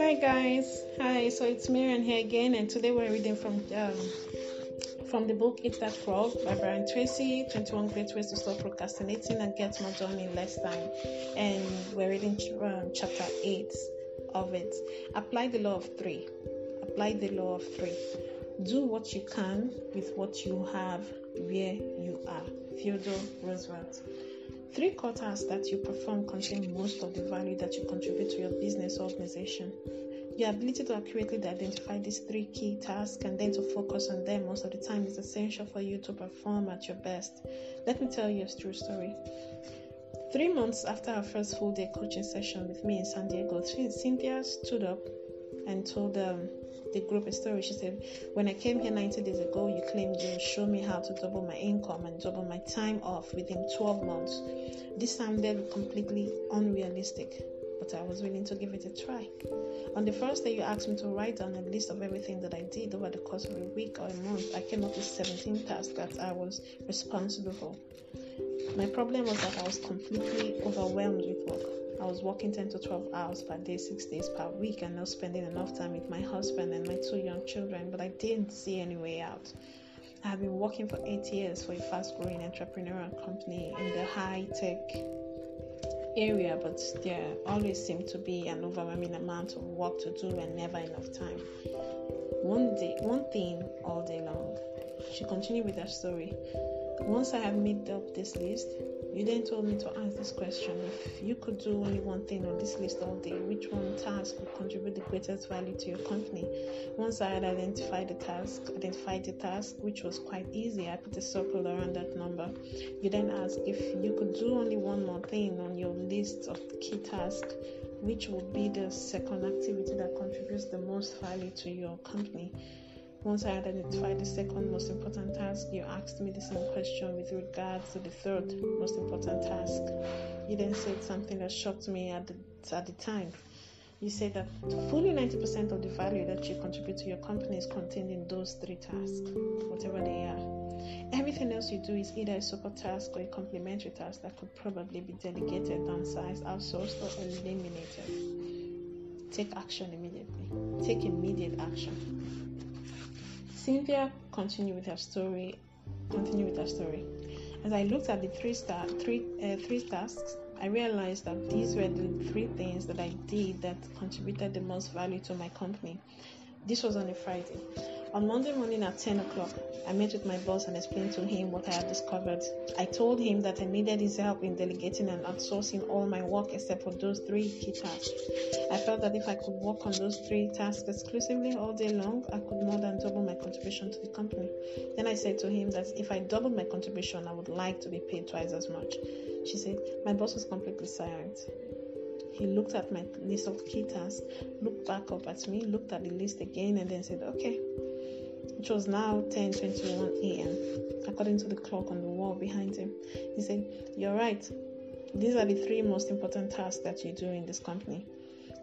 Hi guys, hi. So it's Marian here again, and today we're reading from um, from the book Eat That Frog by Brian Tracy. 21 Great Ways to Stop Procrastinating and Get More Done in Less Time, and we're reading um, chapter 8 of it. Apply the law of three. Apply the law of three. Do what you can with what you have where you are. Theodore Roosevelt. Three tasks that you perform contain most of the value that you contribute to your business or organization. Your ability to accurately identify these three key tasks and then to focus on them most of the time is essential for you to perform at your best. Let me tell you a true story. Three months after our first full day coaching session with me in San Diego, Cynthia stood up and told um, the group a story. She said, When I came here 90 days ago, you claimed you would show me how to double my income and double my time off within 12 months. This sounded completely unrealistic, but I was willing to give it a try. On the first day, you asked me to write down a list of everything that I did over the course of a week or a month. I came up with 17 tasks that I was responsible for. My problem was that I was completely overwhelmed with work. I was working 10 to 12 hours per day, six days per week, and not spending enough time with my husband and my two young children, but I didn't see any way out. I have been working for eight years for a fast growing entrepreneurial company in the high tech area, but there always seemed to be an overwhelming amount of work to do and never enough time. One day, one thing all day long. She continued with her story. Once I had made up this list, you then told me to ask this question if you could do only one thing on this list all day, which one task would contribute the greatest value to your company? Once I had identified the task, identified the task, which was quite easy, I put a circle around that number. You then asked if you could do only one more thing on your list of key tasks, which would be the second activity that contributes the most value to your company. Once I identified the second most important task, you asked me the same question with regards to the third most important task. You then said something that shocked me at the, at the time. You said that fully 90% of the value that you contribute to your company is contained in those three tasks, whatever they are. Everything else you do is either a support task or a complementary task that could probably be delegated, downsized, outsourced, or eliminated. Take action immediately. Take immediate action. Cynthia continued with her story. Continued with her story. As I looked at the three star three uh, three tasks, I realized that these were the three things that I did that contributed the most value to my company. This was on a Friday. On Monday morning at 10 o'clock, I met with my boss and explained to him what I had discovered. I told him that I needed his help in delegating and outsourcing all my work except for those three key tasks. I felt that if I could work on those three tasks exclusively all day long, I could more than double my contribution to the company. Then I said to him that if I doubled my contribution, I would like to be paid twice as much. She said, My boss was completely silent. He looked at my list of key tasks, looked back up at me, looked at the list again, and then said, Okay, which was now 10:21 a.m. according to the clock on the wall behind him. He said, "You're right. These are the three most important tasks that you do in this company,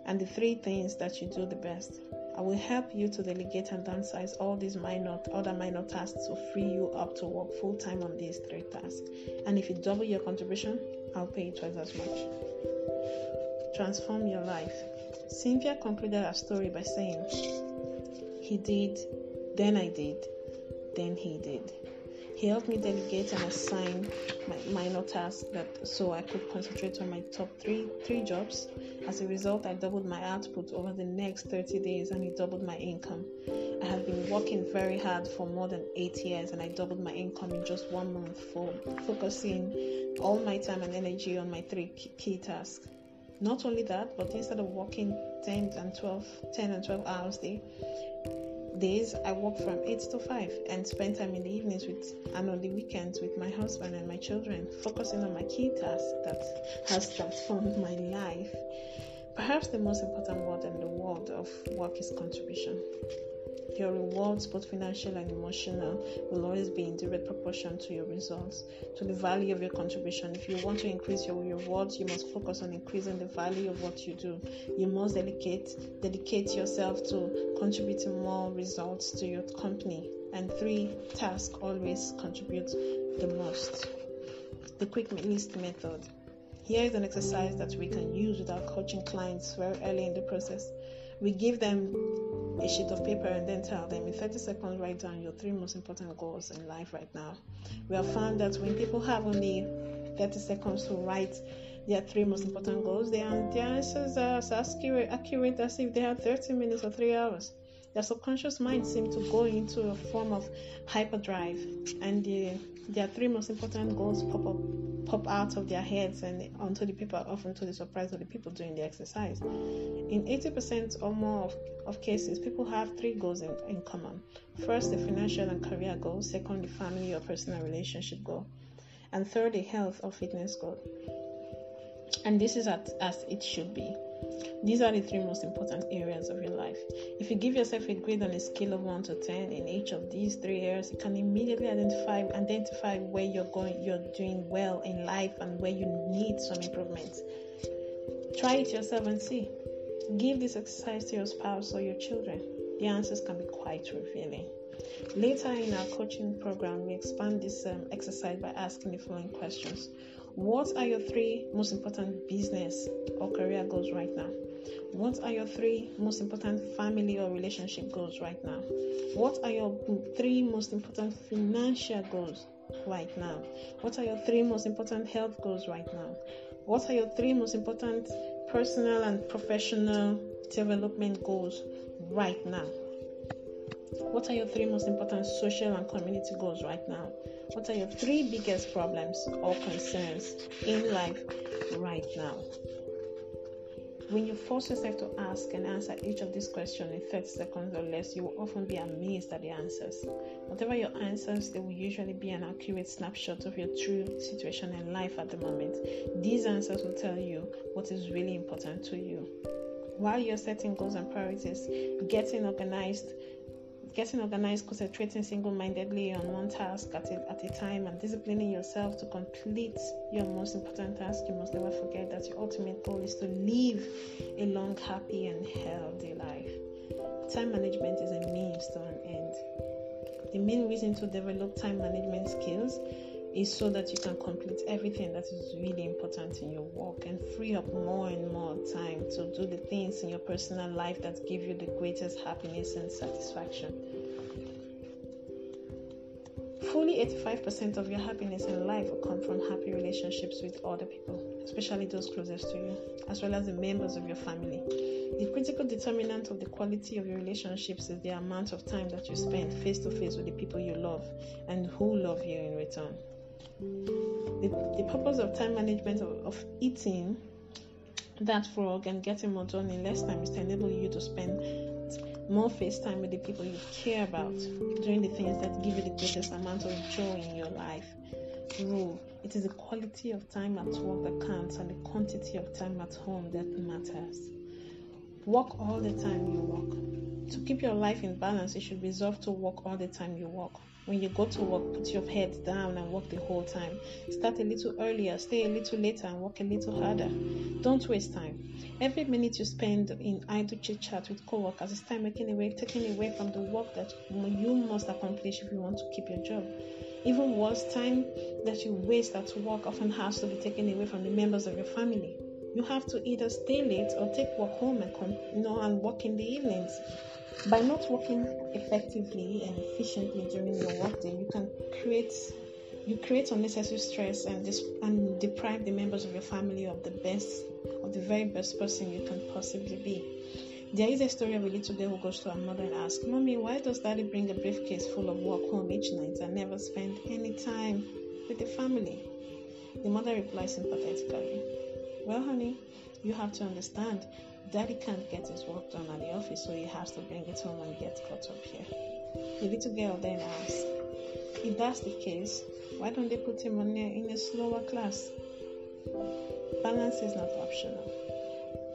and the three things that you do the best. I will help you to delegate and downsize all these minor other minor tasks to free you up to work full time on these three tasks. And if you double your contribution, I'll pay you twice as much. Transform your life." Cynthia concluded her story by saying, "He did then I did. Then he did. He helped me delegate and assign my minor tasks that so I could concentrate on my top three three jobs. As a result, I doubled my output over the next 30 days and it doubled my income. I have been working very hard for more than eight years and I doubled my income in just one month for focusing all my time and energy on my three key tasks. Not only that, but instead of working 10 and 12, 10 and 12 hours a day, days I work from 8 to 5 and spend time in the evenings with and on the weekends with my husband and my children, focusing on my key task that has transformed my life. Perhaps the most important word in the world of work is contribution. Your rewards, both financial and emotional, will always be in direct proportion to your results, to the value of your contribution. If you want to increase your rewards, you must focus on increasing the value of what you do. You must dedicate dedicate yourself to contributing more results to your company. And three tasks always contribute the most. The quick list method. Here is an exercise that we can use with our coaching clients very early in the process. We give them a sheet of paper and then tell them in 30 seconds write down your three most important goals in life right now. We have found that when people have only 30 seconds to write their three most important goals, their, their answers are as accurate, accurate as if they had 30 minutes or three hours. Their subconscious mind seems to go into a form of hyperdrive, and the, their three most important goals pop up, pop out of their heads and onto the paper, often to the surprise of the people doing the exercise. In 80% or more of, of cases, people have three goals in, in common. First, the financial and career goal. Second, the family or personal relationship goal. And third, the health or fitness goal. And this is at, as it should be. These are the three most important areas of your life. If you give yourself a grade on a scale of 1 to 10 in each of these three areas, you can immediately identify identify where you're going you're doing well in life and where you need some improvements. Try it yourself and see. Give this exercise to your spouse or your children. The answers can be quite revealing. Later in our coaching program, we expand this um, exercise by asking the following questions What are your three most important business or career goals right now? What are your three most important family or relationship goals right now? What are your three most important financial goals right now? What are your three most important health goals right now? What are your three most important personal and professional development goals right now? What are your three most important social and community goals right now? What are your three biggest problems or concerns in life right now? When you force yourself to ask and answer each of these questions in 30 seconds or less, you will often be amazed at the answers. Whatever your answers, they will usually be an accurate snapshot of your true situation in life at the moment. These answers will tell you what is really important to you. While you're setting goals and priorities, getting organized, getting organized, concentrating single mindedly on one task at a, at a time, and disciplining yourself to complete your most important task, you must never forget that your ultimate goal is to live a long, happy, and healthy life. Time management is a means to an end. The main reason to develop time management skills is so that you can complete everything that is really important in your work and free up more and more time to do the things in your personal life that give you the greatest happiness and satisfaction. Fully 85% of your happiness in life will come from happy relationships with other people, especially those closest to you, as well as the members of your family. The critical determinant of the quality of your relationships is the amount of time that you spend face to face with the people you love and who love you in return. The, the purpose of time management of, of eating that frog and getting more done in less time is to enable you to spend more face time with the people you care about, doing the things that give you the greatest amount of joy in your life. Rule it is the quality of time at work that counts and the quantity of time at home that matters. Work all the time you work. To keep your life in balance, you should resolve to work all the time you work. When you go to work, put your head down and work the whole time. Start a little earlier, stay a little later, and work a little harder. Don't waste time. Every minute you spend in idle chit chat with coworkers is time making away, taken away from the work that you must accomplish if you want to keep your job. Even worse, time that you waste at work often has to be taken away from the members of your family. You have to either stay late or take work home and come, you know, and work in the evenings. By not working effectively and efficiently during your workday, you can create you create unnecessary stress and dis- and deprive the members of your family of the best of the very best person you can possibly be. There is a story of a little girl who goes to her mother and asks, Mommy, why does daddy bring a briefcase full of work home each night and never spend any time with the family? The mother replies sympathetically, Well, honey, you have to understand Daddy can't get his work done at the office, so he has to bring it home and get caught up here. The little girl then asks, If that's the case, why don't they put him on there in a slower class? Balance is not optional.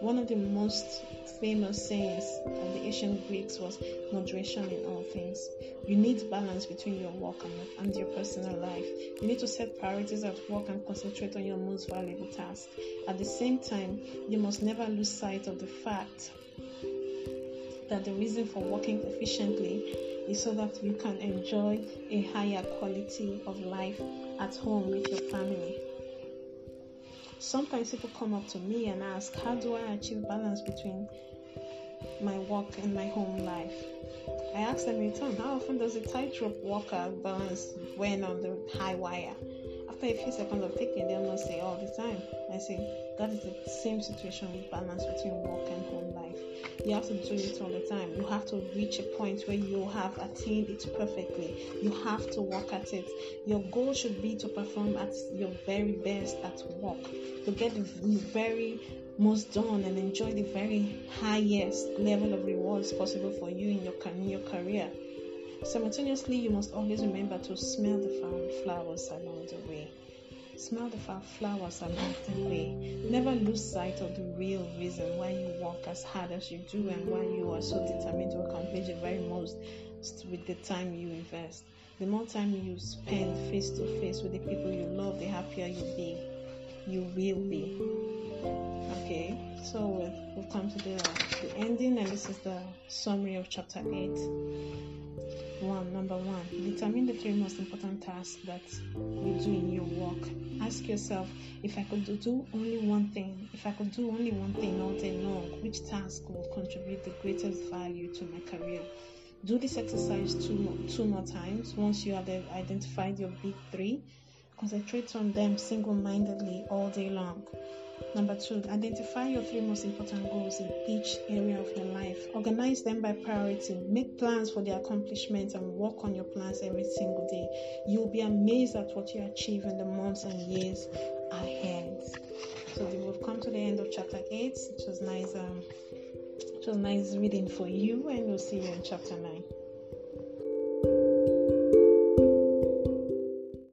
One of the most famous sayings of the ancient Greeks was moderation in all things. You need balance between your work and and your personal life. You need to set priorities at work and concentrate on your most valuable task. At the same time, you must never lose sight of the fact that the reason for working efficiently is so that you can enjoy a higher quality of life at home with your family. Sometimes people come up to me and ask, How do I achieve balance between my work and my home life? I ask them in turn, How often does a tightrope walker balance when on the high wire? After a few seconds of thinking, they almost say all the time. I say that is the same situation with balance between work and home life. You have to do it all the time. You have to reach a point where you have attained it perfectly. You have to work at it. Your goal should be to perform at your very best at work, to get the very most done and enjoy the very highest level of rewards possible for you in your, in your career. Simultaneously, you must always remember to smell the flowers along the way. Smell the flowers along the way. Never lose sight of the real reason why you work as hard as you do and why you are so determined to accomplish the very most with the time you invest. The more time you spend face to face with the people you love, the happier you'll be. You will be. Okay, so we've, come to the, the ending, and this is the summary of chapter 8. One, number one, determine the three most important tasks that you do in Ask yourself if I could do only one thing, if I could do only one thing all day long, which task will contribute the greatest value to my career? Do this exercise two more, two more times once you have identified your big three. Concentrate on them single mindedly all day long. Number two, identify your three most important goals in each area of your life. Organize them by priority. Make plans for their accomplishment and work on your plans every single day. You'll be amazed at what you achieve in the months and years ahead. So we've come to the end of chapter 8. It was nice um, it was nice reading for you and we'll see you in chapter 9.